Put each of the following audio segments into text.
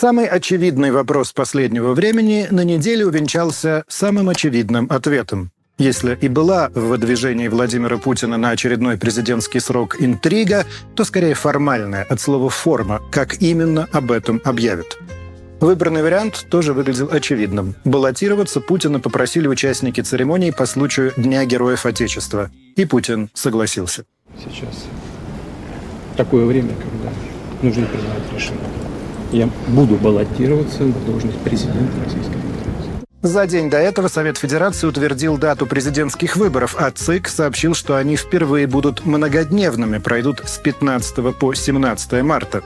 Самый очевидный вопрос последнего времени на неделе увенчался самым очевидным ответом. Если и была в выдвижении Владимира Путина на очередной президентский срок интрига, то скорее формальная, от слова «форма», как именно об этом объявят. Выбранный вариант тоже выглядел очевидным. Баллотироваться Путина попросили участники церемонии по случаю Дня Героев Отечества. И Путин согласился. Сейчас такое время, когда нужно принимать решение я буду баллотироваться на должность президента Российской Федерации. За день до этого Совет Федерации утвердил дату президентских выборов, а ЦИК сообщил, что они впервые будут многодневными, пройдут с 15 по 17 марта.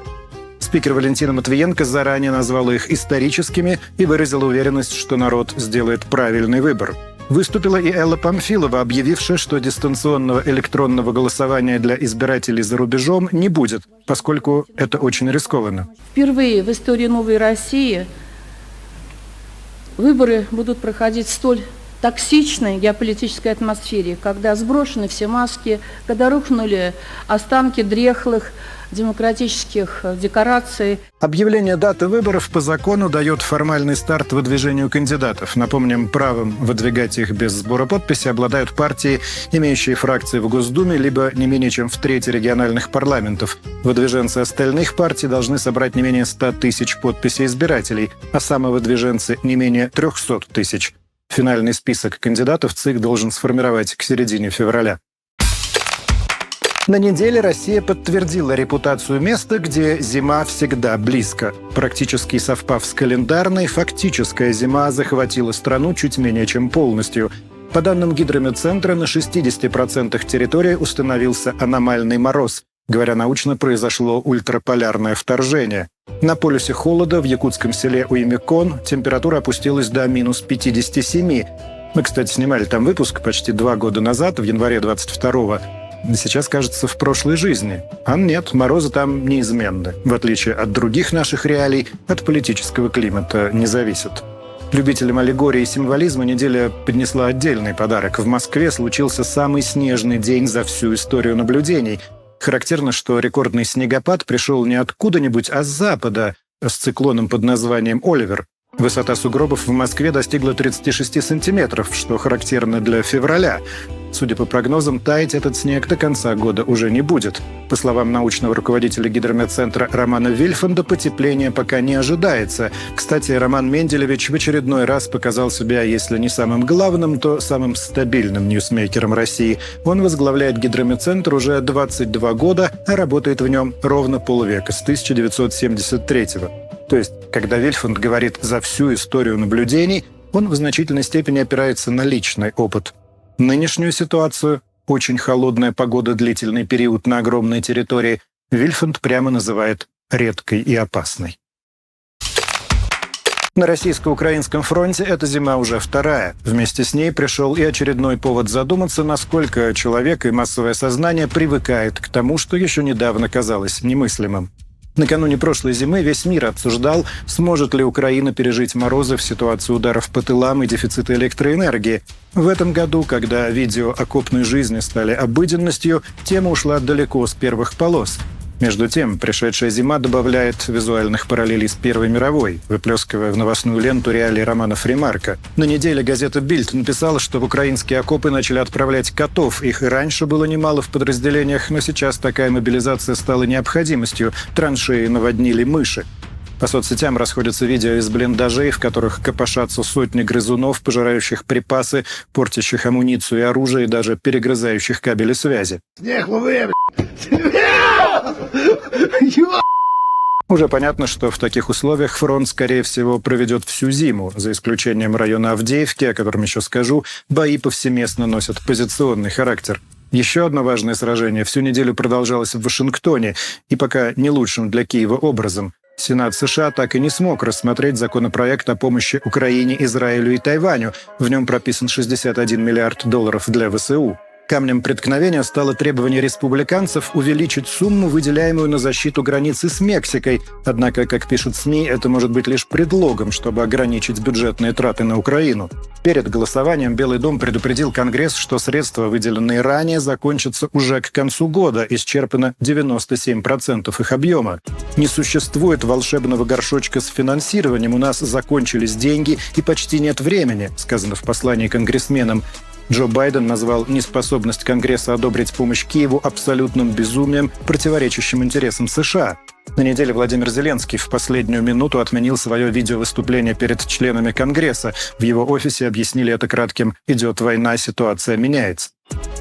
Спикер Валентина Матвиенко заранее назвала их историческими и выразила уверенность, что народ сделает правильный выбор. Выступила и Элла Памфилова, объявившая, что дистанционного электронного голосования для избирателей за рубежом не будет, поскольку это очень рискованно. Впервые в истории новой России выборы будут проходить столь токсичной геополитической атмосфере, когда сброшены все маски, когда рухнули останки дрехлых демократических э, декораций. Объявление даты выборов по закону дает формальный старт выдвижению кандидатов. Напомним, правом выдвигать их без сбора подписи обладают партии, имеющие фракции в Госдуме, либо не менее чем в трети региональных парламентов. Выдвиженцы остальных партий должны собрать не менее 100 тысяч подписей избирателей, а самовыдвиженцы не менее 300 тысяч. Финальный список кандидатов ЦИК должен сформировать к середине февраля. На неделе Россия подтвердила репутацию места, где зима всегда близко. Практически совпав с календарной, фактическая зима захватила страну чуть менее чем полностью. По данным гидрометцентра, на 60% территории установился аномальный мороз. Говоря научно, произошло ультраполярное вторжение. На полюсе холода в якутском селе Уймекон температура опустилась до минус 57. Мы, кстати, снимали там выпуск почти два года назад, в январе 22 -го сейчас кажется в прошлой жизни. А нет, морозы там неизменны. В отличие от других наших реалий, от политического климата не зависят. Любителям аллегории и символизма неделя поднесла отдельный подарок. В Москве случился самый снежный день за всю историю наблюдений. Характерно, что рекордный снегопад пришел не откуда-нибудь, а с запада, с циклоном под названием «Оливер». Высота сугробов в Москве достигла 36 сантиметров, что характерно для февраля. Судя по прогнозам, таять этот снег до конца года уже не будет. По словам научного руководителя гидрометцентра Романа Вильфанда, потепление пока не ожидается. Кстати, Роман Менделевич в очередной раз показал себя, если не самым главным, то самым стабильным ньюсмейкером России. Он возглавляет гидрометцентр уже 22 года, а работает в нем ровно полвека, с 1973 -го. То есть, когда Вильфанд говорит «за всю историю наблюдений», он в значительной степени опирается на личный опыт – Нынешнюю ситуацию, очень холодная погода, длительный период на огромной территории, Вильфанд прямо называет редкой и опасной. На российско-украинском фронте эта зима уже вторая. Вместе с ней пришел и очередной повод задуматься, насколько человек и массовое сознание привыкает к тому, что еще недавно казалось немыслимым. Накануне прошлой зимы весь мир обсуждал, сможет ли Украина пережить морозы в ситуации ударов по тылам и дефицита электроэнергии. В этом году, когда видео окопной жизни стали обыденностью, тема ушла далеко с первых полос. Между тем, пришедшая зима добавляет визуальных параллелей с Первой мировой, выплескивая в новостную ленту реалии романа Фримарка. На неделе газета «Бильд» написала, что в украинские окопы начали отправлять котов. Их и раньше было немало в подразделениях, но сейчас такая мобилизация стала необходимостью. Траншеи наводнили мыши. По соцсетям расходятся видео из блиндажей, в которых копошатся сотни грызунов, пожирающих припасы, портящих амуницию и оружие и даже перегрызающих кабели связи. Снег, ловы, уже понятно, что в таких условиях фронт, скорее всего, проведет всю зиму. За исключением района Авдеевки, о котором еще скажу, бои повсеместно носят позиционный характер. Еще одно важное сражение всю неделю продолжалось в Вашингтоне, и пока не лучшим для Киева образом. Сенат США так и не смог рассмотреть законопроект о помощи Украине, Израилю и Тайваню. В нем прописан 61 миллиард долларов для ВСУ. Камнем преткновения стало требование республиканцев увеличить сумму, выделяемую на защиту границы с Мексикой. Однако, как пишут СМИ, это может быть лишь предлогом, чтобы ограничить бюджетные траты на Украину. Перед голосованием Белый дом предупредил Конгресс, что средства, выделенные ранее, закончатся уже к концу года. Исчерпано 97% их объема. Не существует волшебного горшочка с финансированием. У нас закончились деньги и почти нет времени, сказано в послании конгрессменам. Джо Байден назвал неспособность Конгресса одобрить помощь Киеву абсолютным безумием, противоречащим интересам США. На неделе Владимир Зеленский в последнюю минуту отменил свое видеовыступление перед членами Конгресса. В его офисе объяснили это кратким «идет война, ситуация меняется».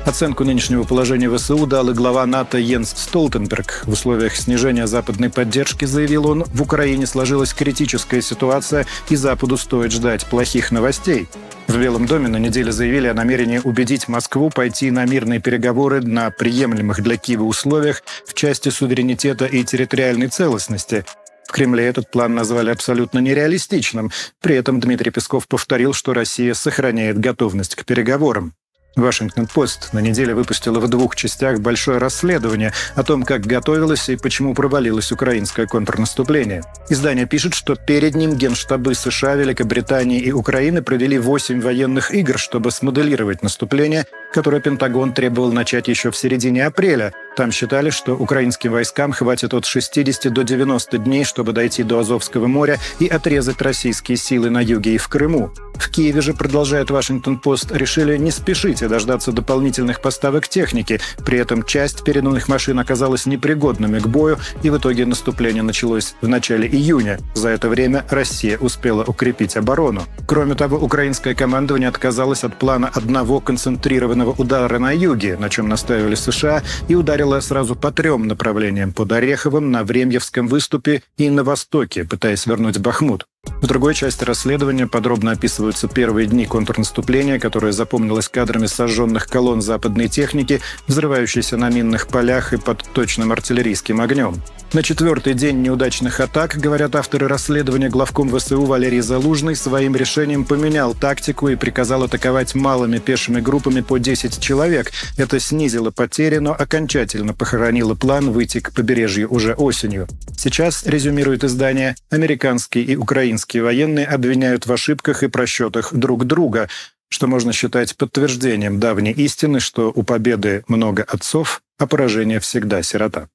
Оценку нынешнего положения ВСУ дал и глава НАТО Йенс Столтенберг. В условиях снижения западной поддержки, заявил он, в Украине сложилась критическая ситуация, и Западу стоит ждать плохих новостей. В Белом доме на неделе заявили о намерении убедить Москву пойти на мирные переговоры на приемлемых для Киева условиях в части суверенитета и территориальной целостности. В Кремле этот план назвали абсолютно нереалистичным. При этом Дмитрий Песков повторил, что Россия сохраняет готовность к переговорам. Вашингтон-Пост на неделе выпустила в двух частях большое расследование о том, как готовилось и почему провалилось украинское контрнаступление. Издание пишет, что перед ним генштабы США, Великобритании и Украины провели 8 военных игр, чтобы смоделировать наступление, которое Пентагон требовал начать еще в середине апреля. Там считали, что украинским войскам хватит от 60 до 90 дней, чтобы дойти до Азовского моря и отрезать российские силы на юге и в Крыму. В Киеве же, продолжает Вашингтон-Пост, решили не спешить и дождаться дополнительных поставок техники. При этом часть переданных машин оказалась непригодными к бою, и в итоге наступление началось в начале июня. За это время Россия успела укрепить оборону. Кроме того, украинское командование отказалось от плана одного концентрированного удара на юге, на чем настаивали США, и ударило сразу по трем направлениям – под Ореховым, на Времьевском выступе и на востоке, пытаясь вернуть Бахмут. В другой части расследования подробно описываются первые дни контрнаступления, которое запомнилось кадрами сожженных колонн западной техники, взрывающейся на минных полях и под точным артиллерийским огнем. На четвертый день неудачных атак, говорят авторы расследования, главком ВСУ Валерий Залужный своим решением поменял тактику и приказал атаковать малыми пешими группами по 10 человек. Это снизило потери, но окончательно похоронило план выйти к побережью уже осенью. Сейчас, резюмирует издание, американские и украинские военные обвиняют в ошибках и просчетах друг друга, что можно считать подтверждением давней истины, что у победы много отцов, а поражение всегда сирота.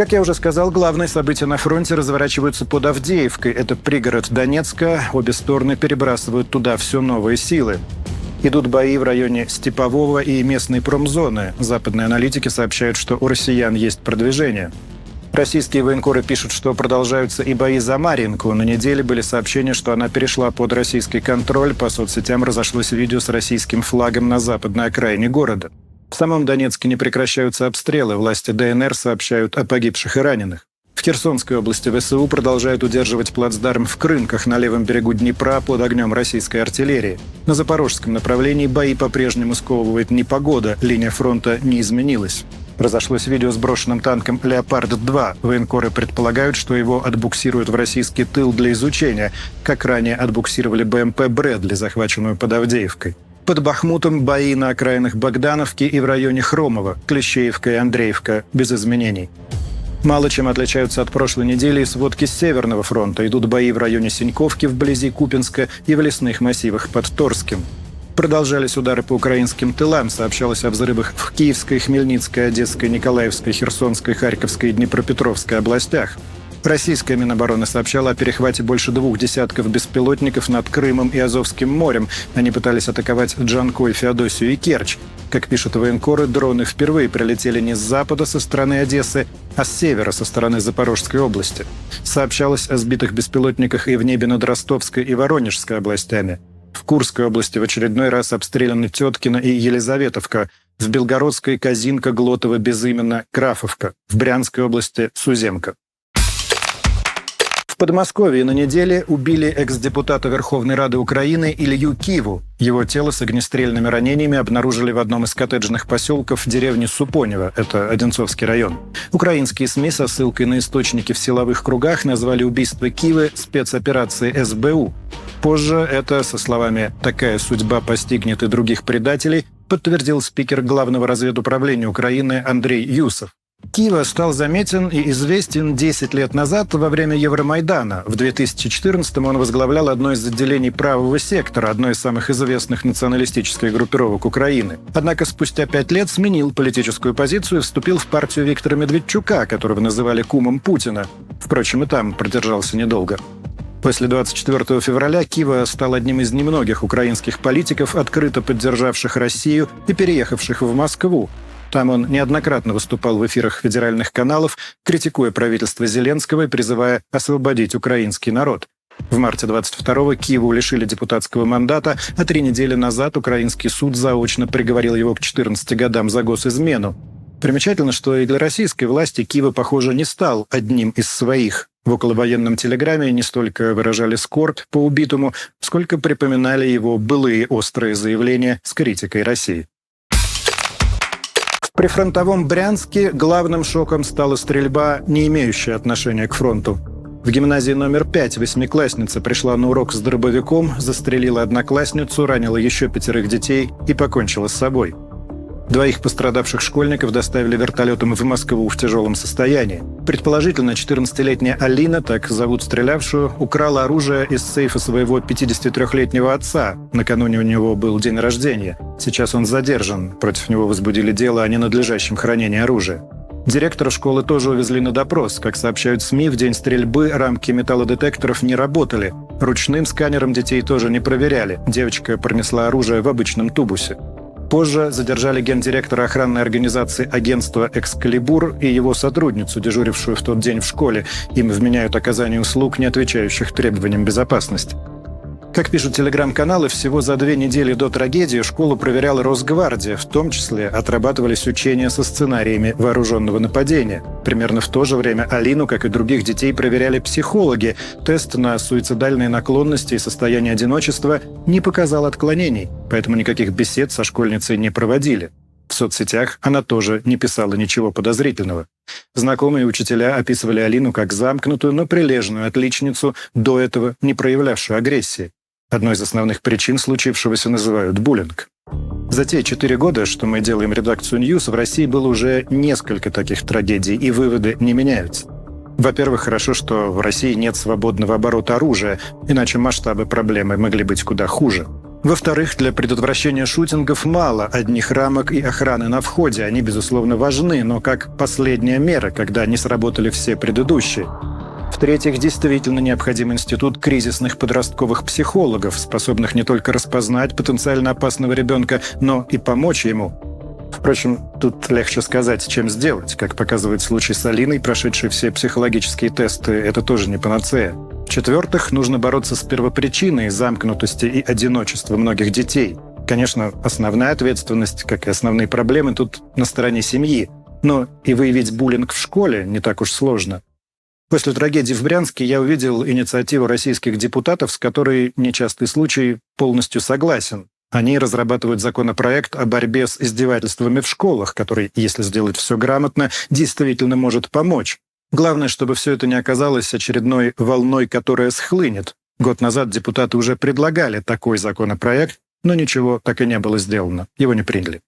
Как я уже сказал, главные события на фронте разворачиваются под Авдеевкой. Это пригород Донецка. Обе стороны перебрасывают туда все новые силы. Идут бои в районе Степового и местной промзоны. Западные аналитики сообщают, что у россиян есть продвижение. Российские военкоры пишут, что продолжаются и бои за Маринку. На неделе были сообщения, что она перешла под российский контроль. По соцсетям разошлось видео с российским флагом на западной окраине города. В самом Донецке не прекращаются обстрелы. Власти ДНР сообщают о погибших и раненых. В Херсонской области ВСУ продолжают удерживать плацдарм в Крынках на левом берегу Днепра под огнем российской артиллерии. На запорожском направлении бои по-прежнему сковывает непогода, линия фронта не изменилась. Разошлось видео с брошенным танком «Леопард-2». Военкоры предполагают, что его отбуксируют в российский тыл для изучения, как ранее отбуксировали БМП «Брэдли», захваченную под Авдеевкой. Под Бахмутом бои на окраинах Богдановки и в районе Хромова, Клещеевка и Андреевка без изменений. Мало чем отличаются от прошлой недели сводки с Северного фронта. Идут бои в районе Синьковки вблизи Купинска и в лесных массивах под Торским. Продолжались удары по украинским тылам. Сообщалось о взрывах в Киевской, Хмельницкой, Одесской, Николаевской, Херсонской, Харьковской и Днепропетровской областях. Российская Минобороны сообщала о перехвате больше двух десятков беспилотников над Крымом и Азовским морем. Они пытались атаковать Джанкой, Феодосию и Керчь. Как пишут военкоры, дроны впервые прилетели не с запада со стороны Одессы, а с севера со стороны Запорожской области. Сообщалось о сбитых беспилотниках и в небе над Ростовской и Воронежской областями. В Курской области в очередной раз обстреляны Теткино и Елизаветовка, в Белгородской – Казинка, Глотова, Безыменно, Крафовка, в Брянской области – Суземка. Подмосковье на неделе убили экс-депутата Верховной Рады Украины Илью Киву. Его тело с огнестрельными ранениями обнаружили в одном из коттеджных поселков деревни Супонево, это Одинцовский район. Украинские СМИ со ссылкой на источники в силовых кругах назвали убийство Кивы спецоперацией СБУ. Позже это, со словами «такая судьба постигнет и других предателей», подтвердил спикер Главного разведуправления Украины Андрей Юсов. Киева стал заметен и известен 10 лет назад во время Евромайдана. В 2014 он возглавлял одно из отделений правого сектора, одной из самых известных националистических группировок Украины. Однако спустя пять лет сменил политическую позицию и вступил в партию Виктора Медведчука, которого называли кумом Путина. Впрочем, и там продержался недолго. После 24 февраля Кива стал одним из немногих украинских политиков, открыто поддержавших Россию и переехавших в Москву. Там он неоднократно выступал в эфирах федеральных каналов, критикуя правительство Зеленского и призывая освободить украинский народ. В марте 22-го Киеву лишили депутатского мандата, а три недели назад украинский суд заочно приговорил его к 14 годам за госизмену. Примечательно, что и для российской власти Киева, похоже, не стал одним из своих. В околовоенном телеграмме не столько выражали скорбь по убитому, сколько припоминали его былые острые заявления с критикой России. В прифронтовом Брянске главным шоком стала стрельба, не имеющая отношения к фронту. В гимназии номер пять восьмиклассница пришла на урок с дробовиком, застрелила одноклассницу, ранила еще пятерых детей и покончила с собой – Двоих пострадавших школьников доставили вертолетом в Москву в тяжелом состоянии. Предположительно, 14-летняя Алина, так зовут стрелявшую, украла оружие из сейфа своего 53-летнего отца. Накануне у него был день рождения. Сейчас он задержан. Против него возбудили дело о ненадлежащем хранении оружия. Директора школы тоже увезли на допрос. Как сообщают СМИ, в день стрельбы рамки металлодетекторов не работали. Ручным сканером детей тоже не проверяли. Девочка пронесла оружие в обычном тубусе. Позже задержали гендиректора охранной организации агентства «Экскалибур» и его сотрудницу, дежурившую в тот день в школе. Им вменяют оказание услуг, не отвечающих требованиям безопасности. Как пишут телеграм-каналы, всего за две недели до трагедии школу проверяла Росгвардия, в том числе отрабатывались учения со сценариями вооруженного нападения. Примерно в то же время Алину, как и других детей, проверяли психологи. Тест на суицидальные наклонности и состояние одиночества не показал отклонений, поэтому никаких бесед со школьницей не проводили. В соцсетях она тоже не писала ничего подозрительного. Знакомые учителя описывали Алину как замкнутую, но прилежную отличницу, до этого не проявлявшую агрессии. Одной из основных причин случившегося называют буллинг. За те четыре года, что мы делаем редакцию «News», в России было уже несколько таких трагедий, и выводы не меняются. Во-первых, хорошо, что в России нет свободного оборота оружия, иначе масштабы проблемы могли быть куда хуже. Во-вторых, для предотвращения шутингов мало одних рамок и охраны на входе. Они, безусловно, важны, но как последняя мера, когда не сработали все предыдущие. В-третьих, действительно необходим институт кризисных подростковых психологов, способных не только распознать потенциально опасного ребенка, но и помочь ему. Впрочем, тут легче сказать, чем сделать. Как показывает случай с Алиной, прошедшей все психологические тесты, это тоже не панацея. В-четвертых, нужно бороться с первопричиной замкнутости и одиночества многих детей. Конечно, основная ответственность, как и основные проблемы, тут на стороне семьи. Но и выявить буллинг в школе не так уж сложно. После трагедии в Брянске я увидел инициативу российских депутатов, с которой нечастый случай полностью согласен. Они разрабатывают законопроект о борьбе с издевательствами в школах, который, если сделать все грамотно, действительно может помочь. Главное, чтобы все это не оказалось очередной волной, которая схлынет. Год назад депутаты уже предлагали такой законопроект, но ничего так и не было сделано. Его не приняли.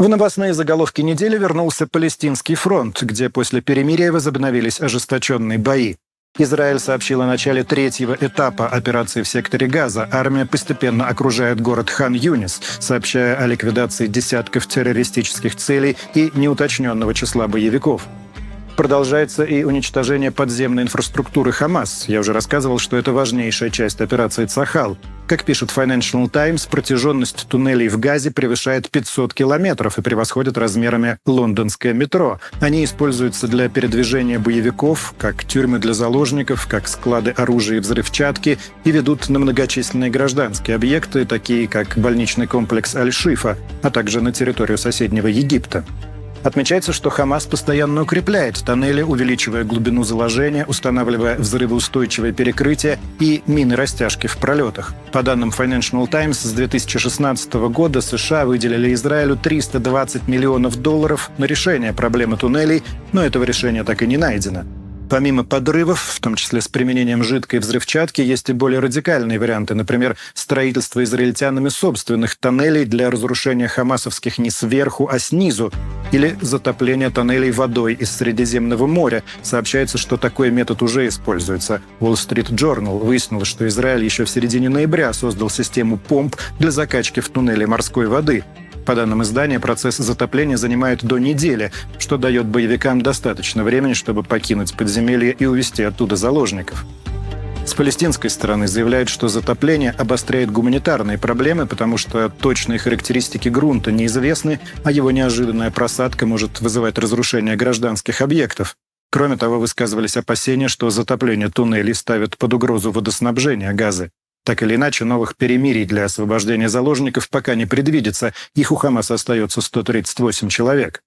В новостные заголовки недели вернулся Палестинский фронт, где после перемирия возобновились ожесточенные бои. Израиль сообщил о начале третьего этапа операции в секторе Газа. Армия постепенно окружает город Хан-Юнис, сообщая о ликвидации десятков террористических целей и неуточненного числа боевиков. Продолжается и уничтожение подземной инфраструктуры Хамас. Я уже рассказывал, что это важнейшая часть операции «Цахал». Как пишет Financial Times, протяженность туннелей в Газе превышает 500 километров и превосходит размерами лондонское метро. Они используются для передвижения боевиков, как тюрьмы для заложников, как склады оружия и взрывчатки, и ведут на многочисленные гражданские объекты, такие как больничный комплекс Аль-Шифа, а также на территорию соседнего Египта. Отмечается, что Хамас постоянно укрепляет тоннели, увеличивая глубину заложения, устанавливая взрывоустойчивое перекрытие и мины-растяжки в пролетах. По данным Financial Times, с 2016 года США выделили Израилю 320 миллионов долларов на решение проблемы туннелей, но этого решения так и не найдено. Помимо подрывов, в том числе с применением жидкой взрывчатки, есть и более радикальные варианты. Например, строительство израильтянами собственных тоннелей для разрушения хамасовских не сверху, а снизу. Или затопление тоннелей водой из Средиземного моря. Сообщается, что такой метод уже используется. Wall Street Journal выяснил, что Израиль еще в середине ноября создал систему помп для закачки в туннели морской воды. По данным издания, процесс затопления занимает до недели, что дает боевикам достаточно времени, чтобы покинуть подземелье и увезти оттуда заложников. С палестинской стороны заявляют, что затопление обостряет гуманитарные проблемы, потому что точные характеристики грунта неизвестны, а его неожиданная просадка может вызывать разрушение гражданских объектов. Кроме того, высказывались опасения, что затопление туннелей ставит под угрозу водоснабжение газы. Так или иначе, новых перемирий для освобождения заложников пока не предвидится. Их у Хамаса остается 138 человек.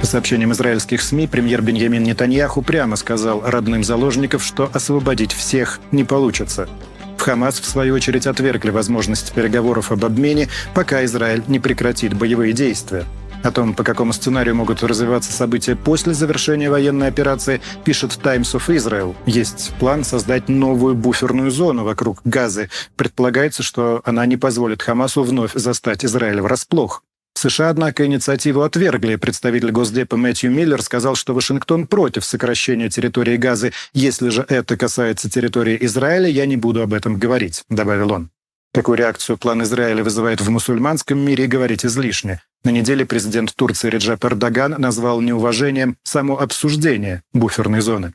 По сообщениям израильских СМИ, премьер Беньямин Нетаньяху прямо сказал родным заложников, что освободить всех не получится. В Хамас, в свою очередь, отвергли возможность переговоров об обмене, пока Израиль не прекратит боевые действия. О том, по какому сценарию могут развиваться события после завершения военной операции, пишет Times of Israel. Есть план создать новую буферную зону вокруг Газы. Предполагается, что она не позволит Хамасу вновь застать Израиль врасплох. США, однако, инициативу отвергли. Представитель Госдепа Мэтью Миллер сказал, что Вашингтон против сокращения территории Газы. Если же это касается территории Израиля, я не буду об этом говорить, добавил он. Какую реакцию план Израиля вызывает в мусульманском мире, говорить излишне. На неделе президент Турции Реджеп Эрдоган назвал неуважением само обсуждение буферной зоны.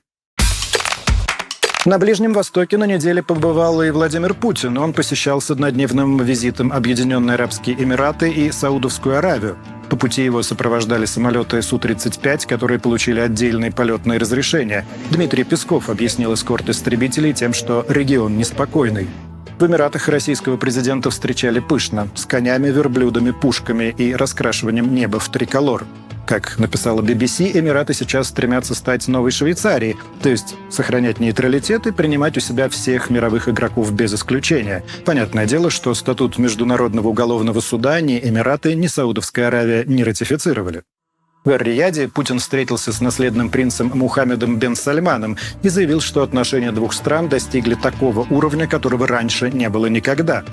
На Ближнем Востоке на неделе побывал и Владимир Путин. Он посещал с однодневным визитом Объединенные Арабские Эмираты и Саудовскую Аравию. По пути его сопровождали самолеты Су-35, которые получили отдельные полетные разрешения. Дмитрий Песков объяснил эскорт истребителей тем, что регион неспокойный. В Эмиратах российского президента встречали пышно, с конями, верблюдами, пушками и раскрашиванием неба в триколор. Как написала BBC, Эмираты сейчас стремятся стать новой Швейцарией, то есть сохранять нейтралитет и принимать у себя всех мировых игроков без исключения. Понятное дело, что статут Международного уголовного суда ни Эмираты, ни Саудовская Аравия не ратифицировали. В Эр-Рияде Путин встретился с наследным принцем Мухаммедом бен Сальманом и заявил, что отношения двух стран достигли такого уровня, которого раньше не было никогда.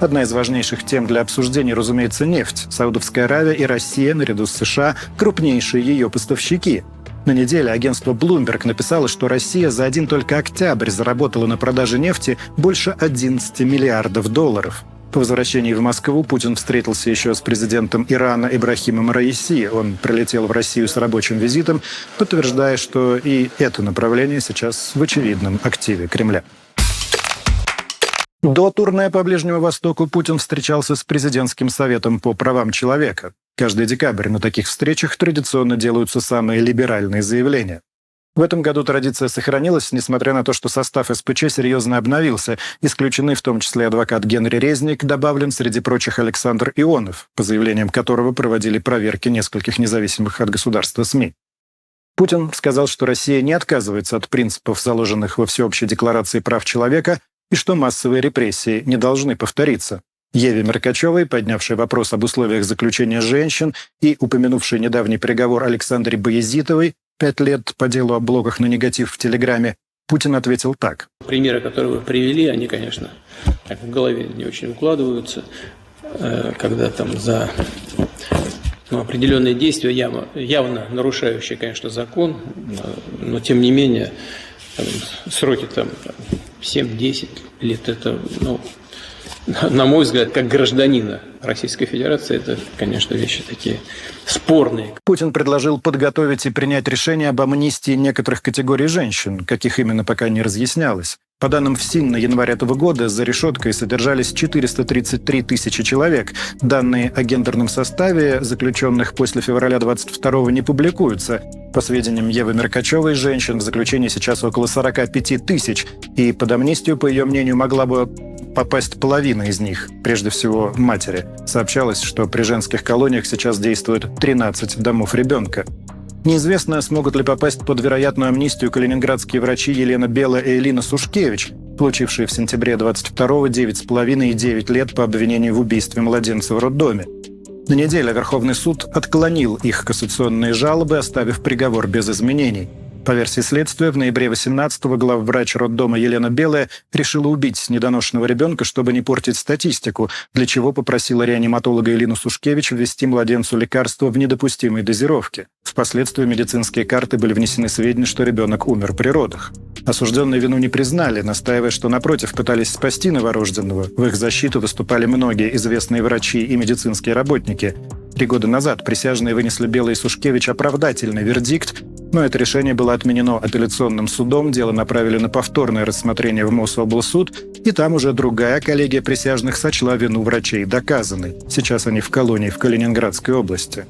Одна из важнейших тем для обсуждения, разумеется, нефть. Саудовская Аравия и Россия, наряду с США, крупнейшие ее поставщики. На неделе агентство Bloomberg написало, что Россия за один только октябрь заработала на продаже нефти больше 11 миллиардов долларов. По возвращении в Москву Путин встретился еще с президентом Ирана Ибрахимом Раиси. Он прилетел в Россию с рабочим визитом, подтверждая, что и это направление сейчас в очевидном активе Кремля. До турне по Ближнему Востоку Путин встречался с президентским советом по правам человека. Каждый декабрь на таких встречах традиционно делаются самые либеральные заявления. В этом году традиция сохранилась, несмотря на то, что состав СПЧ серьезно обновился. Исключены в том числе адвокат Генри Резник, добавлен среди прочих Александр Ионов, по заявлениям которого проводили проверки нескольких независимых от государства СМИ. Путин сказал, что Россия не отказывается от принципов, заложенных во Всеобщей декларации прав человека, и что массовые репрессии не должны повториться. Еве Меркачевой, поднявшей вопрос об условиях заключения женщин и упомянувшей недавний приговор Александре Боязитовой, пять лет по делу о блогах на негатив в Телеграме, Путин ответил так. Примеры, которые вы привели, они, конечно, в голове не очень укладываются, э, когда там за ну, определенные действия, явно, явно нарушающие, конечно, закон, но тем не менее там, сроки там 7-10 лет, это, ну, на мой взгляд, как гражданина Российской Федерации, это, конечно, вещи такие спорные. Путин предложил подготовить и принять решение об амнистии некоторых категорий женщин, каких именно пока не разъяснялось. По данным ФСИН, на январь этого года за решеткой содержались 433 тысячи человек. Данные о гендерном составе заключенных после февраля 22 не публикуются. По сведениям Евы Меркачевой, женщин в заключении сейчас около 45 тысяч. И под амнистию, по ее мнению, могла бы попасть половина из них, прежде всего матери. Сообщалось, что при женских колониях сейчас действует 13 домов ребенка. Неизвестно, смогут ли попасть под вероятную амнистию калининградские врачи Елена Бела и Элина Сушкевич, получившие в сентябре 22-го 9,5 и 9 лет по обвинению в убийстве младенца в роддоме. На неделе Верховный суд отклонил их кассационные жалобы, оставив приговор без изменений. По версии следствия, в ноябре 18-го главврач роддома Елена Белая решила убить недоношенного ребенка, чтобы не портить статистику, для чего попросила реаниматолога Илину Сушкевич ввести младенцу лекарство в недопустимой дозировке. Впоследствии медицинские карты были внесены сведения, что ребенок умер при родах. Осужденные вину не признали, настаивая, что, напротив, пытались спасти новорожденного. В их защиту выступали многие известные врачи и медицинские работники. Три года назад присяжные вынесли Белый и Сушкевич оправдательный вердикт, но это решение было отменено апелляционным судом, дело направили на повторное рассмотрение в Мособлсуд, и там уже другая коллегия присяжных сочла вину врачей доказанной. Сейчас они в колонии в Калининградской области.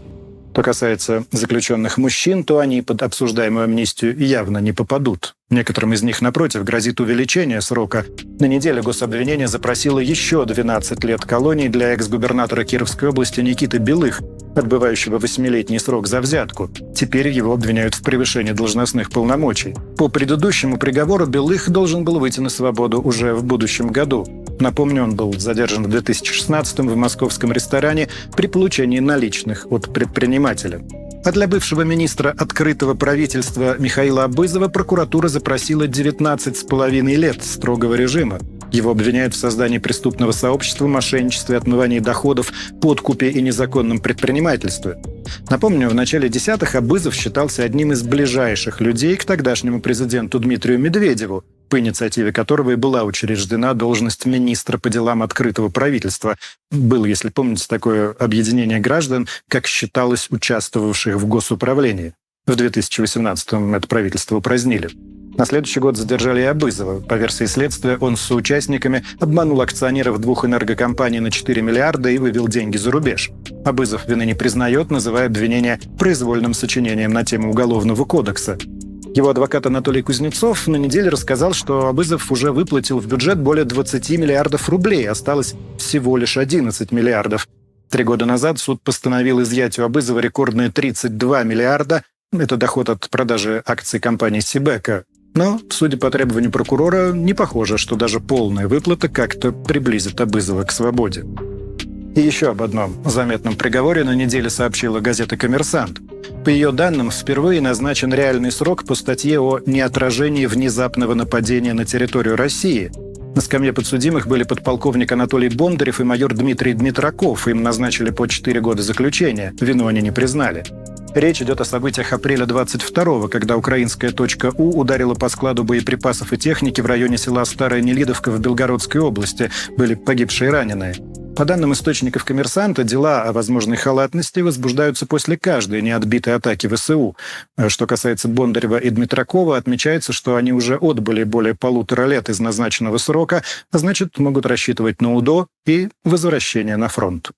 Что касается заключенных мужчин, то они под обсуждаемую амнистию явно не попадут. Некоторым из них, напротив, грозит увеличение срока. На неделе гособвинение запросило еще 12 лет колонии для экс-губернатора Кировской области Никиты Белых, отбывающего восьмилетний срок за взятку. Теперь его обвиняют в превышении должностных полномочий. По предыдущему приговору Белых должен был выйти на свободу уже в будущем году. Напомню, он был задержан в 2016 в московском ресторане при получении наличных от предпринимателя. А для бывшего министра открытого правительства Михаила Абызова прокуратура запросила 19,5 лет строгого режима. Его обвиняют в создании преступного сообщества, мошенничестве, отмывании доходов, подкупе и незаконном предпринимательстве. Напомню, в начале десятых Абызов считался одним из ближайших людей к тогдашнему президенту Дмитрию Медведеву, по инициативе которого и была учреждена должность министра по делам открытого правительства. Было, если помните, такое объединение граждан, как считалось участвовавших в госуправлении. В 2018-м это правительство упразднили. На следующий год задержали Абызова. По версии следствия, он с соучастниками обманул акционеров двух энергокомпаний на 4 миллиарда и вывел деньги за рубеж. Абызов вины не признает, называя обвинение произвольным сочинением на тему Уголовного кодекса. Его адвокат Анатолий Кузнецов на неделе рассказал, что Абызов уже выплатил в бюджет более 20 миллиардов рублей, осталось всего лишь 11 миллиардов. Три года назад суд постановил изъять у Абызова рекордные 32 миллиарда. Это доход от продажи акций компании «Сибека». Но, судя по требованию прокурора, не похоже, что даже полная выплата как-то приблизит Абызова к свободе. И еще об одном заметном приговоре на неделе сообщила газета «Коммерсант». По ее данным, впервые назначен реальный срок по статье о неотражении внезапного нападения на территорию России. На скамье подсудимых были подполковник Анатолий Бондарев и майор Дмитрий Дмитраков. Им назначили по 4 года заключения. Вину они не признали. Речь идет о событиях апреля 22-го, когда украинская точка У ударила по складу боеприпасов и техники в районе села Старая Нелидовка в Белгородской области. Были погибшие и раненые. По данным источников «Коммерсанта», дела о возможной халатности возбуждаются после каждой неотбитой атаки ВСУ. Что касается Бондарева и Дмитракова, отмечается, что они уже отбыли более полутора лет из назначенного срока, а значит, могут рассчитывать на УДО и возвращение на фронт.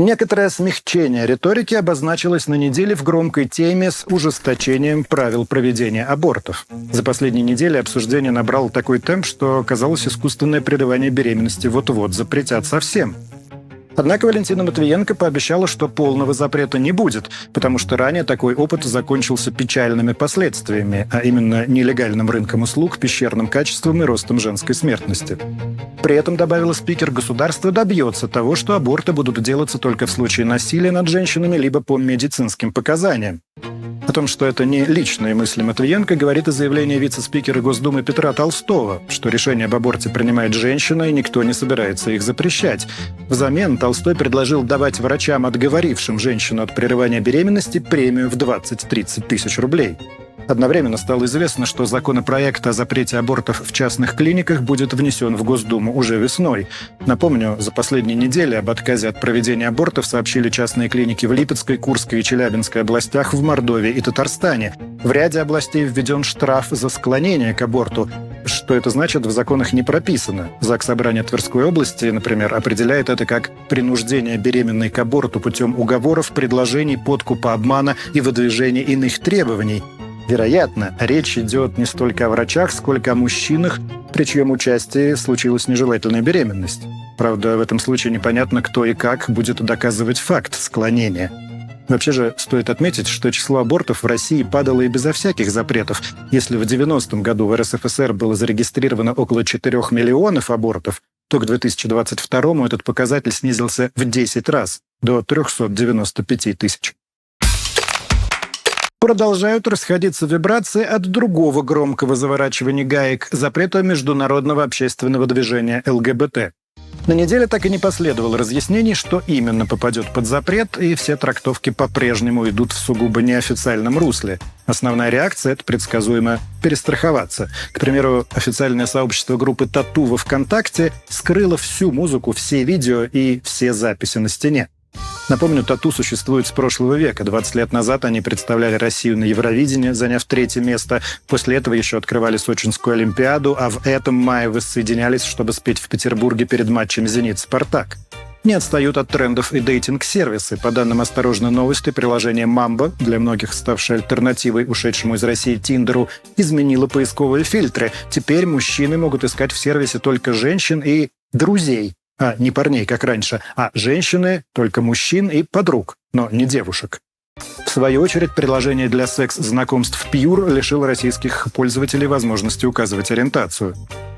Некоторое смягчение риторики обозначилось на неделе в громкой теме с ужесточением правил проведения абортов. За последние недели обсуждение набрало такой темп, что казалось искусственное прерывание беременности вот-вот запретят совсем. Однако Валентина Матвиенко пообещала, что полного запрета не будет, потому что ранее такой опыт закончился печальными последствиями, а именно нелегальным рынком услуг, пещерным качеством и ростом женской смертности. При этом, добавила спикер, государство добьется того, что аборты будут делаться только в случае насилия над женщинами либо по медицинским показаниям. О том, что это не личные мысли Матвиенко, говорит и заявление вице-спикера Госдумы Петра Толстого, что решение об аборте принимает женщина, и никто не собирается их запрещать. Взамен Толстой предложил давать врачам, отговорившим женщину от прерывания беременности, премию в 20-30 тысяч рублей. Одновременно стало известно, что законопроект о запрете абортов в частных клиниках будет внесен в Госдуму уже весной. Напомню, за последние недели об отказе от проведения абортов сообщили частные клиники в Липецкой, Курской и Челябинской областях, в Мордовии и Татарстане. В ряде областей введен штраф за склонение к аборту. Что это значит, в законах не прописано. ЗАГС Собрания Тверской области, например, определяет это как принуждение беременной к аборту путем уговоров, предложений, подкупа, обмана и выдвижения иных требований – Вероятно, речь идет не столько о врачах, сколько о мужчинах, при чьем участии случилась нежелательная беременность. Правда, в этом случае непонятно, кто и как будет доказывать факт склонения. Вообще же стоит отметить, что число абортов в России падало и безо всяких запретов. Если в 90-м году в РСФСР было зарегистрировано около 4 миллионов абортов, то к 2022 этот показатель снизился в 10 раз, до 395 тысяч. Продолжают расходиться вибрации от другого громкого заворачивания гаек запрета международного общественного движения ЛГБТ. На неделе так и не последовало разъяснений, что именно попадет под запрет, и все трактовки по-прежнему идут в сугубо неофициальном русле. Основная реакция – это предсказуемо перестраховаться. К примеру, официальное сообщество группы «Тату» во ВКонтакте скрыло всю музыку, все видео и все записи на стене. Напомню, тату существует с прошлого века. 20 лет назад они представляли Россию на Евровидении, заняв третье место. После этого еще открывали Сочинскую Олимпиаду, а в этом мае воссоединялись, чтобы спеть в Петербурге перед матчем «Зенит-Спартак». Не отстают от трендов и дейтинг-сервисы. По данным «Осторожной новости», приложение «Мамба», для многих ставшее альтернативой ушедшему из России Тиндеру, изменило поисковые фильтры. Теперь мужчины могут искать в сервисе только женщин и друзей а не парней, как раньше, а женщины, только мужчин и подруг, но не девушек. В свою очередь, приложение для секс-знакомств Pure лишило российских пользователей возможности указывать ориентацию.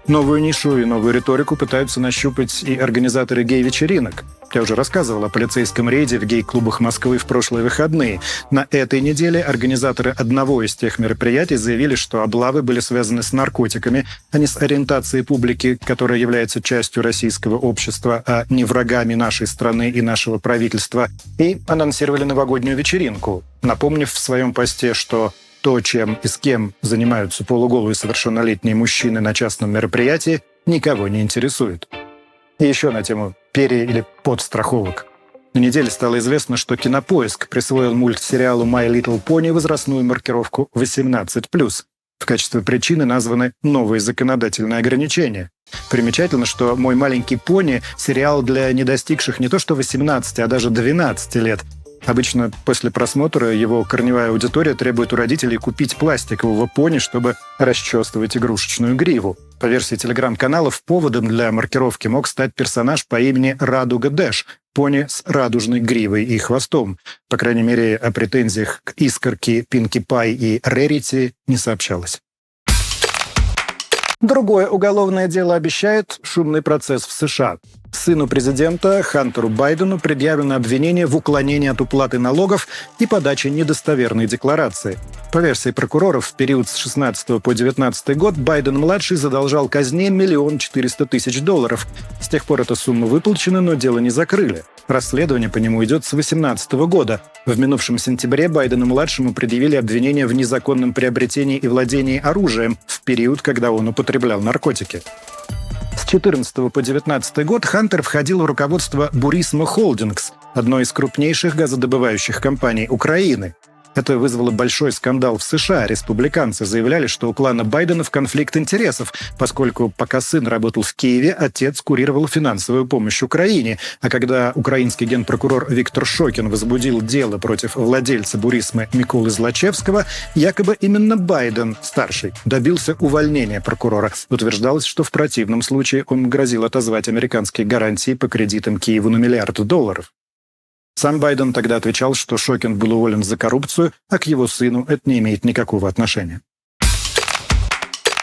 Новую нишу и новую риторику пытаются нащупать и организаторы гей-вечеринок. Я уже рассказывал о полицейском рейде в гей-клубах Москвы в прошлые выходные. На этой неделе организаторы одного из тех мероприятий заявили, что облавы были связаны с наркотиками, а не с ориентацией публики, которая является частью российского общества, а не врагами нашей страны и нашего правительства, и анонсировали новогоднюю вечеринку, напомнив в своем посте, что то, чем и с кем занимаются полуголые совершеннолетние мужчины на частном мероприятии, никого не интересует. И еще на тему пере- или подстраховок. На неделе стало известно, что Кинопоиск присвоил мультсериалу «My Little Pony» возрастную маркировку 18+. В качестве причины названы новые законодательные ограничения. Примечательно, что «Мой маленький пони» — сериал для недостигших не то что 18, а даже 12 лет — Обычно после просмотра его корневая аудитория требует у родителей купить пластикового пони, чтобы расчесывать игрушечную гриву. По версии телеграм-каналов, поводом для маркировки мог стать персонаж по имени Радуга Дэш, пони с радужной гривой и хвостом. По крайней мере, о претензиях к искорке Пинки Пай и Рерити не сообщалось. Другое уголовное дело обещает шумный процесс в США. Сыну президента Хантеру Байдену предъявлено обвинение в уклонении от уплаты налогов и подаче недостоверной декларации. По версии прокуроров, в период с 16 по 19 год Байден-младший задолжал казне миллион четыреста тысяч долларов. С тех пор эта сумма выплачена, но дело не закрыли. Расследование по нему идет с 2018 года. В минувшем сентябре Байдену-младшему предъявили обвинение в незаконном приобретении и владении оружием в период, когда он употреблял наркотики. С 14 по 19 год Хантер входил в руководство Бурисмо Холдингс, одной из крупнейших газодобывающих компаний Украины. Это вызвало большой скандал в США. Республиканцы заявляли, что у клана Байдена в конфликт интересов, поскольку пока сын работал в Киеве, отец курировал финансовую помощь Украине. А когда украинский генпрокурор Виктор Шокин возбудил дело против владельца Бурисмы Миколы Злачевского, якобы именно Байден, старший, добился увольнения прокурора. Утверждалось, что в противном случае он грозил отозвать американские гарантии по кредитам Киеву на миллиард долларов. Сам Байден тогда отвечал, что Шокин был уволен за коррупцию, а к его сыну это не имеет никакого отношения.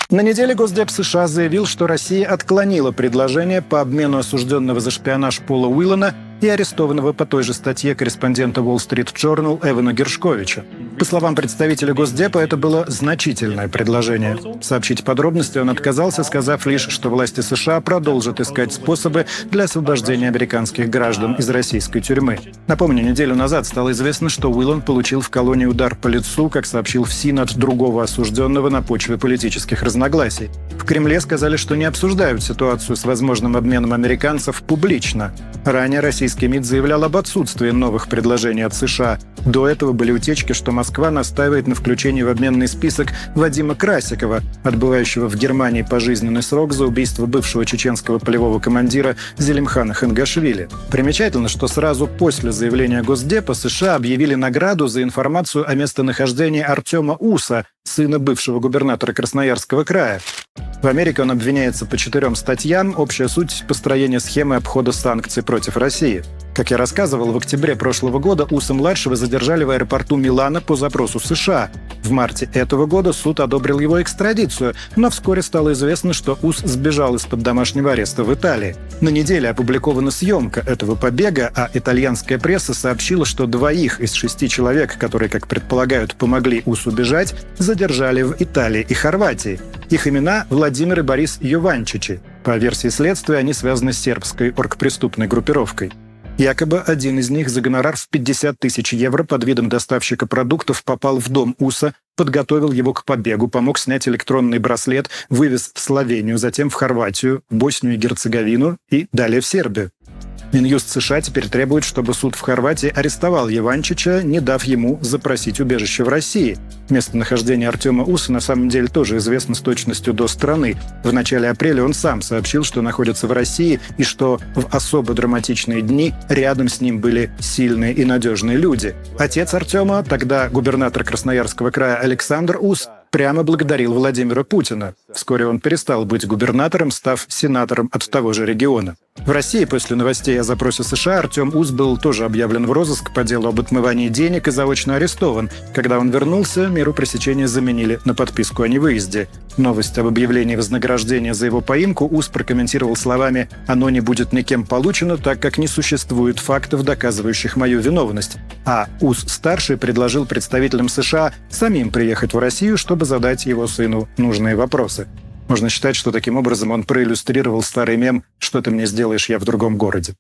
На неделе Госдеп США заявил, что Россия отклонила предложение по обмену осужденного за шпионаж Пола Уиллана и арестованного по той же статье корреспондента Wall Street Journal Эвана Гершковича. По словам представителя Госдепа, это было значительное предложение. Сообщить подробности он отказался, сказав лишь, что власти США продолжат искать способы для освобождения американских граждан из российской тюрьмы. Напомню, неделю назад стало известно, что Уиллан получил в колонии удар по лицу, как сообщил в СИН от другого осужденного на почве политических разногласий. В Кремле сказали, что не обсуждают ситуацию с возможным обменом американцев публично. Ранее российский МИД заявлял об отсутствии новых предложений от США. До этого были утечки, что Москва настаивает на включении в обменный список Вадима Красикова, отбывающего в Германии пожизненный срок за убийство бывшего чеченского полевого командира Зелимхана Хангашвили. Примечательно, что сразу после заявления Госдепа США объявили награду за информацию о местонахождении Артема Уса, сына бывшего губернатора Красноярского края. В Америке он обвиняется по четырем статьям. Общая суть – построение схемы обхода санкций против России. Как я рассказывал, в октябре прошлого года Уса-младшего задержали в аэропорту Милана по запросу США. В марте этого года суд одобрил его экстрадицию, но вскоре стало известно, что Ус сбежал из-под домашнего ареста в Италии. На неделе опубликована съемка этого побега, а итальянская пресса сообщила, что двоих из шести человек, которые, как предполагают, помогли Усу бежать, задержали в Италии и Хорватии. Их имена – Владимир и Борис Юванчичи. По версии следствия, они связаны с сербской оргпреступной группировкой. Якобы один из них за гонорар в 50 тысяч евро под видом доставщика продуктов попал в дом Уса, подготовил его к побегу, помог снять электронный браслет, вывез в Словению, затем в Хорватию, Боснию и Герцеговину и далее в Сербию. Минюст США теперь требует, чтобы суд в Хорватии арестовал Еванчича, не дав ему запросить убежище в России. Местонахождение Артема Уса на самом деле тоже известно с точностью до страны. В начале апреля он сам сообщил, что находится в России и что в особо драматичные дни рядом с ним были сильные и надежные люди. Отец Артема, тогда губернатор Красноярского края Александр Ус, прямо благодарил Владимира Путина. Вскоре он перестал быть губернатором, став сенатором от того же региона. В России после новостей о запросе США Артем Уз был тоже объявлен в розыск по делу об отмывании денег и заочно арестован. Когда он вернулся, меру пресечения заменили на подписку о невыезде. Новость об объявлении вознаграждения за его поимку Уз прокомментировал словами «Оно не будет никем получено, так как не существует фактов, доказывающих мою виновность». А Уз-старший предложил представителям США самим приехать в Россию, чтобы задать его сыну нужные вопросы. Можно считать, что таким образом он проиллюстрировал старый мем «Что ты мне сделаешь, я в другом городе».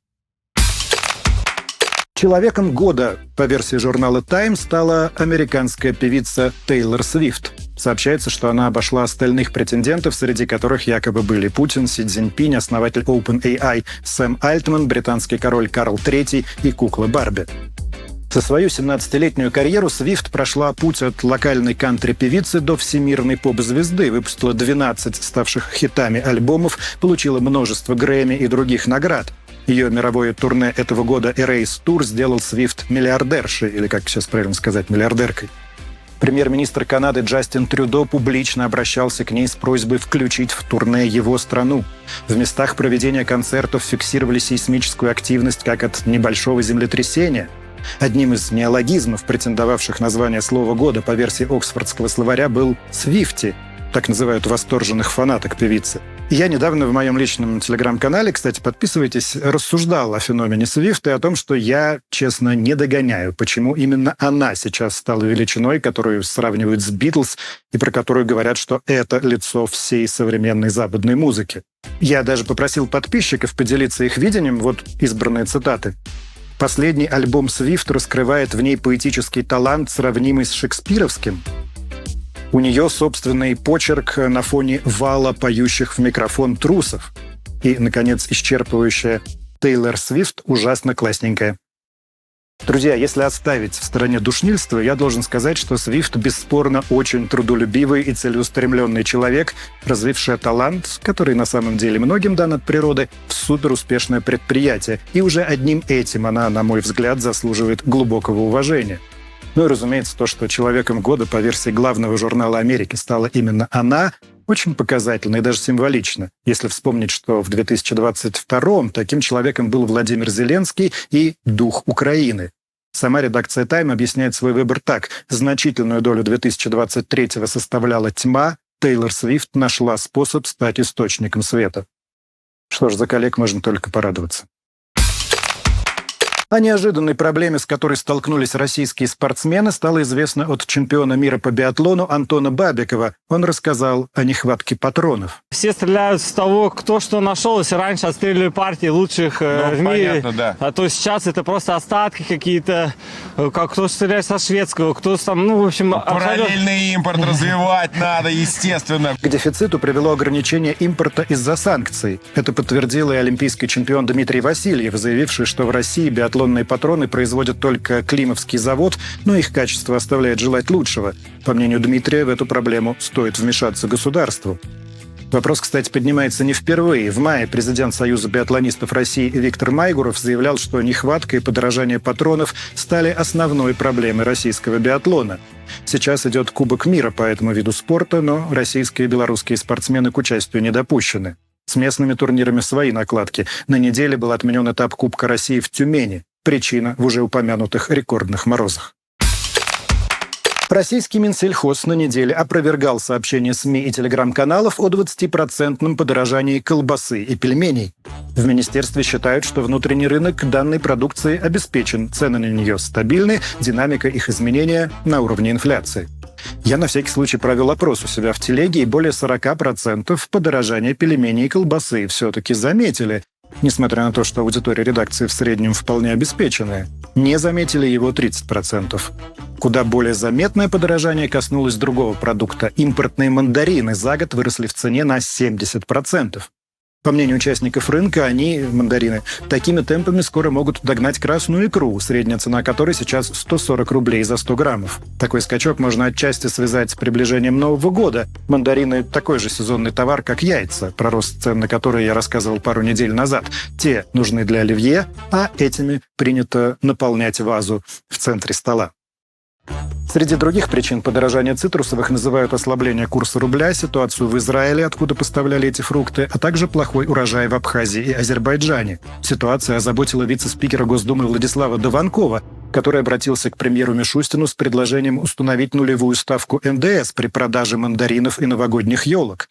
Человеком года, по версии журнала Time, стала американская певица Тейлор Свифт. Сообщается, что она обошла остальных претендентов, среди которых якобы были Путин, Си Цзиньпинь, основатель OpenAI Сэм Альтман, британский король Карл III и кукла Барби. За свою 17-летнюю карьеру Свифт прошла путь от локальной кантри-певицы до всемирной поп-звезды, выпустила 12 ставших хитами альбомов, получила множество Грэмми и других наград. Ее мировое турне этого года Erase Tour сделал Свифт миллиардершей, или, как сейчас правильно сказать, миллиардеркой. Премьер-министр Канады Джастин Трюдо публично обращался к ней с просьбой включить в турне его страну. В местах проведения концертов фиксировали сейсмическую активность как от небольшого землетрясения – Одним из неологизмов, претендовавших на звание слова года по версии Оксфордского словаря, был «свифти», так называют восторженных фанаток певицы. Я недавно в моем личном телеграм-канале, кстати, подписывайтесь, рассуждал о феномене Свифт и о том, что я, честно, не догоняю, почему именно она сейчас стала величиной, которую сравнивают с Битлз и про которую говорят, что это лицо всей современной западной музыки. Я даже попросил подписчиков поделиться их видением, вот избранные цитаты. Последний альбом Свифт раскрывает в ней поэтический талант, сравнимый с шекспировским. У нее собственный почерк на фоне вала поющих в микрофон трусов. И, наконец, исчерпывающая Тейлор Свифт ужасно классненькая. Друзья, если оставить в стороне душнильство, я должен сказать, что Свифт бесспорно очень трудолюбивый и целеустремленный человек, развивший талант, который на самом деле многим дан от природы, в суперуспешное предприятие. И уже одним этим она, на мой взгляд, заслуживает глубокого уважения. Ну и, разумеется, то, что человеком года по версии главного журнала Америки стала именно она, очень показательно и даже символично, если вспомнить, что в 2022-м таким человеком был Владимир Зеленский и дух Украины. Сама редакция «Тайм» объясняет свой выбор так. Значительную долю 2023-го составляла тьма, Тейлор Свифт нашла способ стать источником света. Что ж, за коллег можно только порадоваться. О неожиданной проблеме, с которой столкнулись российские спортсмены, стало известно от чемпиона мира по биатлону Антона Бабикова. Он рассказал о нехватке патронов. Все стреляют с того, кто что нашел. Если раньше отстреливали партии лучших э, ну, в мире, понятно, да. а то сейчас это просто остатки какие-то. Э, как кто стреляет со шведского, кто там, ну, в общем... Параллельный импорт развивать надо, естественно. К дефициту привело ограничение импорта из-за санкций. Это подтвердил и олимпийский чемпион Дмитрий Васильев, заявивший, что в России биатлон биатлонные патроны производят только Климовский завод, но их качество оставляет желать лучшего. По мнению Дмитрия, в эту проблему стоит вмешаться государству. Вопрос, кстати, поднимается не впервые. В мае президент Союза биатлонистов России Виктор Майгуров заявлял, что нехватка и подорожание патронов стали основной проблемой российского биатлона. Сейчас идет Кубок мира по этому виду спорта, но российские и белорусские спортсмены к участию не допущены. С местными турнирами свои накладки. На неделе был отменен этап Кубка России в Тюмени. Причина в уже упомянутых рекордных морозах. Российский Минсельхоз на неделе опровергал сообщения СМИ и телеграм-каналов о 20-процентном подорожании колбасы и пельменей. В министерстве считают, что внутренний рынок данной продукции обеспечен, цены на нее стабильны, динамика их изменения на уровне инфляции. Я на всякий случай провел опрос у себя в телеге, и более 40% подорожания пельменей и колбасы все-таки заметили, несмотря на то, что аудитория редакции в среднем вполне обеспеченная. Не заметили его 30%. Куда более заметное подорожание коснулось другого продукта. Импортные мандарины за год выросли в цене на 70%. По мнению участников рынка, они, мандарины, такими темпами скоро могут догнать красную икру, средняя цена которой сейчас 140 рублей за 100 граммов. Такой скачок можно отчасти связать с приближением Нового года. Мандарины – такой же сезонный товар, как яйца, про рост цен на которые я рассказывал пару недель назад. Те нужны для оливье, а этими принято наполнять вазу в центре стола. Среди других причин подорожания цитрусовых называют ослабление курса рубля, ситуацию в Израиле, откуда поставляли эти фрукты, а также плохой урожай в Абхазии и Азербайджане. Ситуация озаботила вице-спикера Госдумы Владислава Дованкова, который обратился к премьеру Мишустину с предложением установить нулевую ставку НДС при продаже мандаринов и новогодних елок.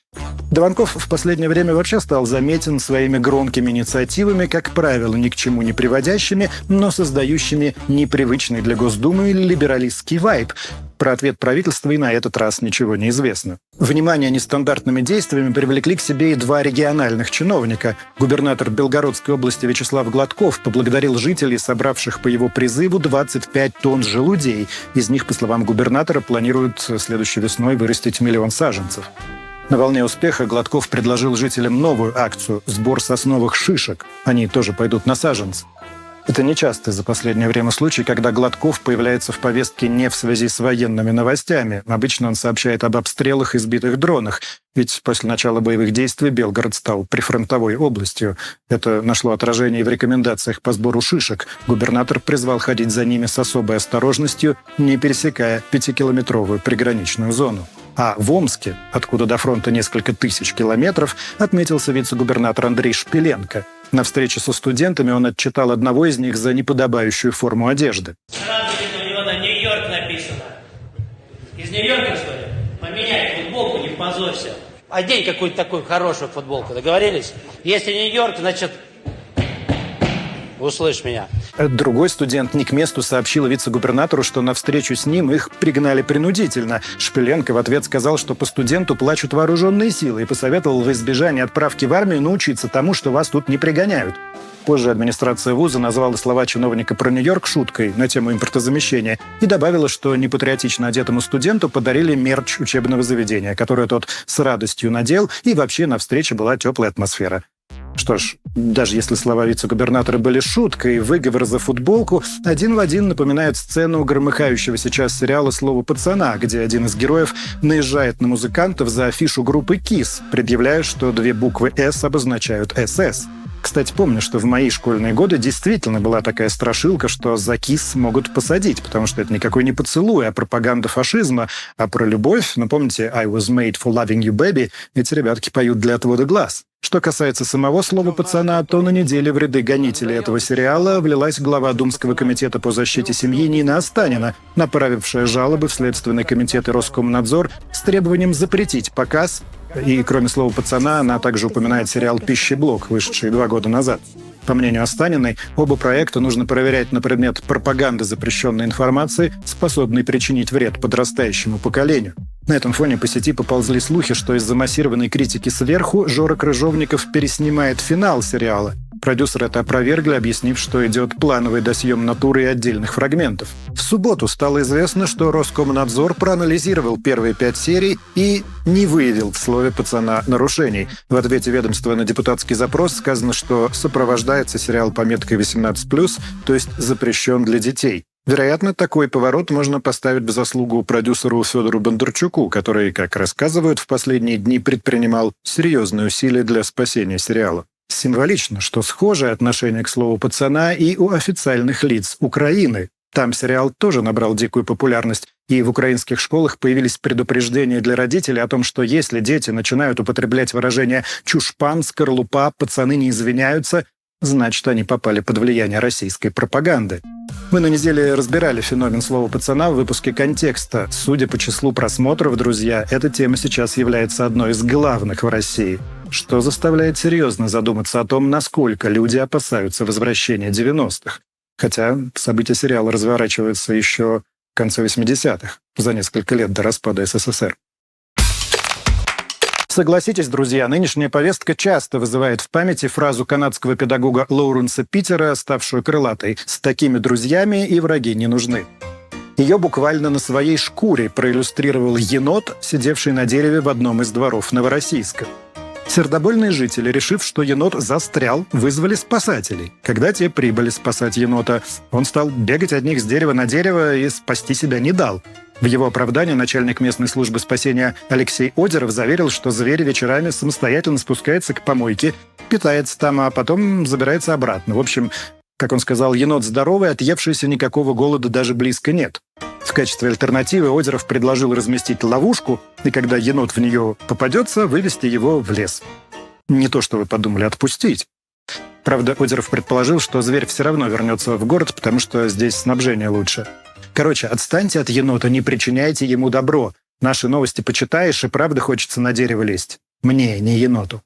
Дованков в последнее время вообще стал заметен своими громкими инициативами, как правило, ни к чему не приводящими, но создающими непривычный для Госдумы либералистский вайб. Про ответ правительства и на этот раз ничего не известно. Внимание нестандартными действиями привлекли к себе и два региональных чиновника. Губернатор Белгородской области Вячеслав Гладков поблагодарил жителей, собравших по его призыву 25 тонн желудей. Из них, по словам губернатора, планируют следующей весной вырастить миллион саженцев. На волне успеха Гладков предложил жителям новую акцию – сбор сосновых шишек. Они тоже пойдут на саженцы. Это нечастый за последнее время случай, когда Гладков появляется в повестке не в связи с военными новостями. Обычно он сообщает об обстрелах и сбитых дронах. Ведь после начала боевых действий Белгород стал прифронтовой областью. Это нашло отражение в рекомендациях по сбору шишек. Губернатор призвал ходить за ними с особой осторожностью, не пересекая пятикилометровую приграничную зону. А в Омске, откуда до фронта несколько тысяч километров, отметился вице-губернатор Андрей Шпиленко. На встрече со студентами он отчитал одного из них за неподобающую форму одежды. Нью-Йорк написано. Из Нью-Йорка, что ли? Поменять футболку, не позорься. Одень какую-то такую хорошую футболку, договорились? Если Нью-Йорк, значит, услышь меня. Другой студент не к месту сообщил вице-губернатору, что на встречу с ним их пригнали принудительно. Шпиленко в ответ сказал, что по студенту плачут вооруженные силы и посоветовал в избежание отправки в армию научиться тому, что вас тут не пригоняют. Позже администрация вуза назвала слова чиновника про Нью-Йорк шуткой на тему импортозамещения и добавила, что непатриотично одетому студенту подарили мерч учебного заведения, который тот с радостью надел, и вообще на встрече была теплая атмосфера. Что ж, даже если слова вице-губернатора были шуткой, выговор за футболку один в один напоминает сцену громыхающего сейчас сериала «Слово пацана», где один из героев наезжает на музыкантов за афишу группы «Кис», предъявляя, что две буквы «С» обозначают «СС». Кстати, помню, что в мои школьные годы действительно была такая страшилка, что за кис могут посадить, потому что это никакой не поцелуй, а пропаганда фашизма. А про любовь, ну помните «I was made for loving you, baby», эти ребятки поют для отвода глаз. Что касается самого слова «пацана», то на неделе в ряды гонителей этого сериала влилась глава Думского комитета по защите семьи Нина Останина, направившая жалобы в Следственный комитет и Роскомнадзор с требованием запретить показ. И кроме слова «пацана» она также упоминает сериал «Пищеблок», вышедший два года назад. По мнению Останиной, оба проекта нужно проверять на предмет пропаганды запрещенной информации, способной причинить вред подрастающему поколению. На этом фоне по сети поползли слухи, что из-за массированной критики сверху Жора Крыжовников переснимает финал сериала. Продюсеры это опровергли, объяснив, что идет плановый досъем натуры и отдельных фрагментов. В субботу стало известно, что Роскомнадзор проанализировал первые пять серий и не выявил в слове пацана нарушений. В ответе ведомства на депутатский запрос сказано, что сопровождается сериал пометкой 18+, то есть запрещен для детей. Вероятно, такой поворот можно поставить в заслугу продюсеру Федору Бондарчуку, который, как рассказывают, в последние дни предпринимал серьезные усилия для спасения сериала. Символично, что схожее отношение к слову «пацана» и у официальных лиц Украины. Там сериал тоже набрал дикую популярность, и в украинских школах появились предупреждения для родителей о том, что если дети начинают употреблять выражение «чушпан», «скорлупа», «пацаны не извиняются», значит, они попали под влияние российской пропаганды. Мы на неделе разбирали феномен слова «пацана» в выпуске «Контекста». Судя по числу просмотров, друзья, эта тема сейчас является одной из главных в России, что заставляет серьезно задуматься о том, насколько люди опасаются возвращения 90-х. Хотя события сериала разворачиваются еще в конце 80-х, за несколько лет до распада СССР. Согласитесь, друзья, нынешняя повестка часто вызывает в памяти фразу канадского педагога Лоуренса Питера, ставшую крылатой «С такими друзьями и враги не нужны». Ее буквально на своей шкуре проиллюстрировал енот, сидевший на дереве в одном из дворов Новороссийска. Сердобольные жители, решив, что енот застрял, вызвали спасателей. Когда те прибыли спасать енота, он стал бегать от них с дерева на дерево и спасти себя не дал. В его оправдании начальник местной службы спасения Алексей Одеров заверил, что зверь вечерами самостоятельно спускается к помойке, питается там, а потом забирается обратно. В общем, как он сказал, енот здоровый, отъевшийся никакого голода даже близко нет. В качестве альтернативы Озеров предложил разместить ловушку, и когда енот в нее попадется, вывести его в лес. Не то, что вы подумали, отпустить. Правда, Озеров предположил, что зверь все равно вернется в город, потому что здесь снабжение лучше. Короче, отстаньте от енота, не причиняйте ему добро. Наши новости почитаешь, и правда хочется на дерево лезть. Мне, не еноту.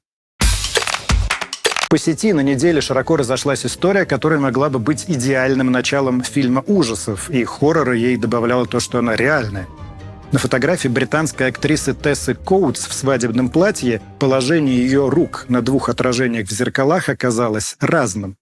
По сети на неделе широко разошлась история, которая могла бы быть идеальным началом фильма ужасов, и хоррора ей добавляло то, что она реальная. На фотографии британской актрисы Тессы Коутс в свадебном платье положение ее рук на двух отражениях в зеркалах оказалось разным.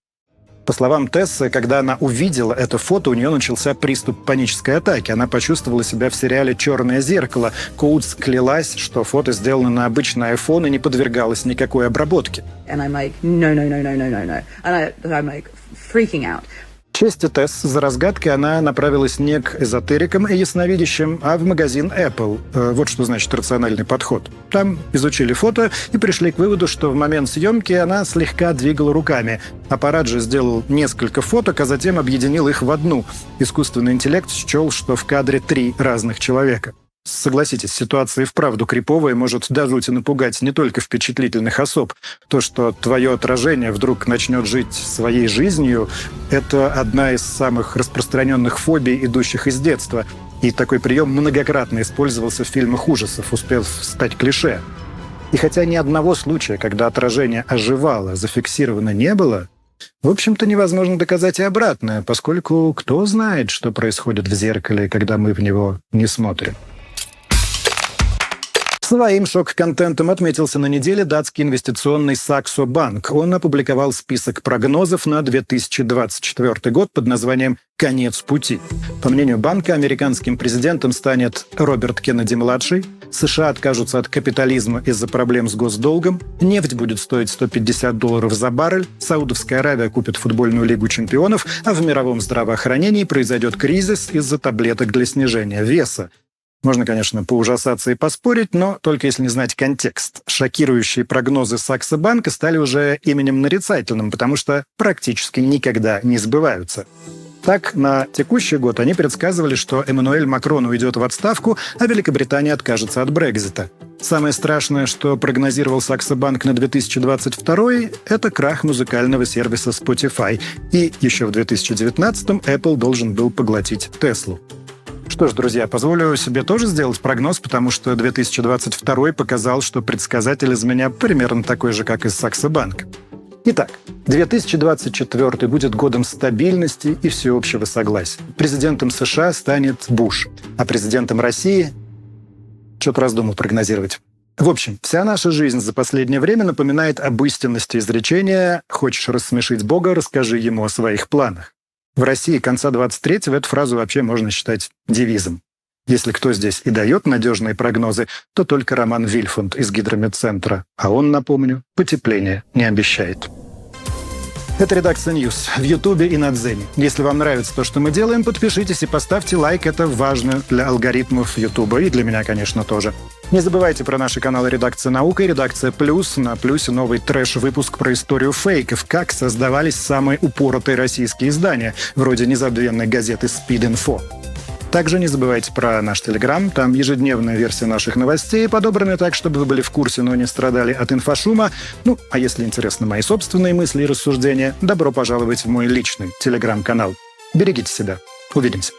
По словам Тессы, когда она увидела это фото, у нее начался приступ панической атаки. Она почувствовала себя в сериале «Черное зеркало». Коутс клялась, что фото сделано на обычный iPhone и не подвергалось никакой обработке. And I'm like, no, no, no, no, no, no, no. And I, I'm like freaking out чести Тесс за разгадкой она направилась не к эзотерикам и ясновидящим, а в магазин Apple. Э, вот что значит рациональный подход. Там изучили фото и пришли к выводу, что в момент съемки она слегка двигала руками. Аппарат же сделал несколько фоток, а затем объединил их в одну. Искусственный интеллект счел, что в кадре три разных человека. Согласитесь, ситуация и вправду криповая может до жути напугать не только впечатлительных особ. То, что твое отражение вдруг начнет жить своей жизнью, это одна из самых распространенных фобий, идущих из детства. И такой прием многократно использовался в фильмах ужасов, успев стать клише. И хотя ни одного случая, когда отражение оживало, зафиксировано не было, в общем-то, невозможно доказать и обратное, поскольку кто знает, что происходит в зеркале, когда мы в него не смотрим. Своим шок-контентом отметился на неделе датский инвестиционный Bank. Он опубликовал список прогнозов на 2024 год под названием «Конец пути». По мнению банка, американским президентом станет Роберт Кеннеди-младший, США откажутся от капитализма из-за проблем с госдолгом, нефть будет стоить 150 долларов за баррель, Саудовская Аравия купит футбольную лигу чемпионов, а в мировом здравоохранении произойдет кризис из-за таблеток для снижения веса. Можно, конечно, поужасаться и поспорить, но только если не знать контекст. Шокирующие прогнозы Сакса Банка стали уже именем нарицательным, потому что практически никогда не сбываются. Так, на текущий год они предсказывали, что Эммануэль Макрон уйдет в отставку, а Великобритания откажется от Брекзита. Самое страшное, что прогнозировал Сакса Банк на 2022 это крах музыкального сервиса Spotify. И еще в 2019 Apple должен был поглотить Теслу. Что ж, друзья, позволю себе тоже сделать прогноз, потому что 2022 показал, что предсказатель из меня примерно такой же, как из Саксобанка. Итак, 2024 будет годом стабильности и всеобщего согласия. Президентом США станет Буш, а президентом России... Что-то раздумал прогнозировать. В общем, вся наша жизнь за последнее время напоминает об истинности изречения «Хочешь рассмешить Бога, расскажи ему о своих планах». В России конца 23-го эту фразу вообще можно считать девизом. Если кто здесь и дает надежные прогнозы, то только Роман Вильфунд из Гидрометцентра. А он, напомню, потепление не обещает. Это редакция News в Ютубе и на Дзене. Если вам нравится то, что мы делаем, подпишитесь и поставьте лайк. Это важно для алгоритмов Ютуба и для меня, конечно, тоже. Не забывайте про наши каналы «Редакция наука» и «Редакция плюс». На «Плюсе» новый трэш-выпуск про историю фейков, как создавались самые упоротые российские издания, вроде незабвенной газеты «Спид-инфо». Также не забывайте про наш Телеграм. Там ежедневная версия наших новостей, подобраны так, чтобы вы были в курсе, но не страдали от инфошума. Ну, а если интересны мои собственные мысли и рассуждения, добро пожаловать в мой личный Телеграм-канал. Берегите себя. Увидимся.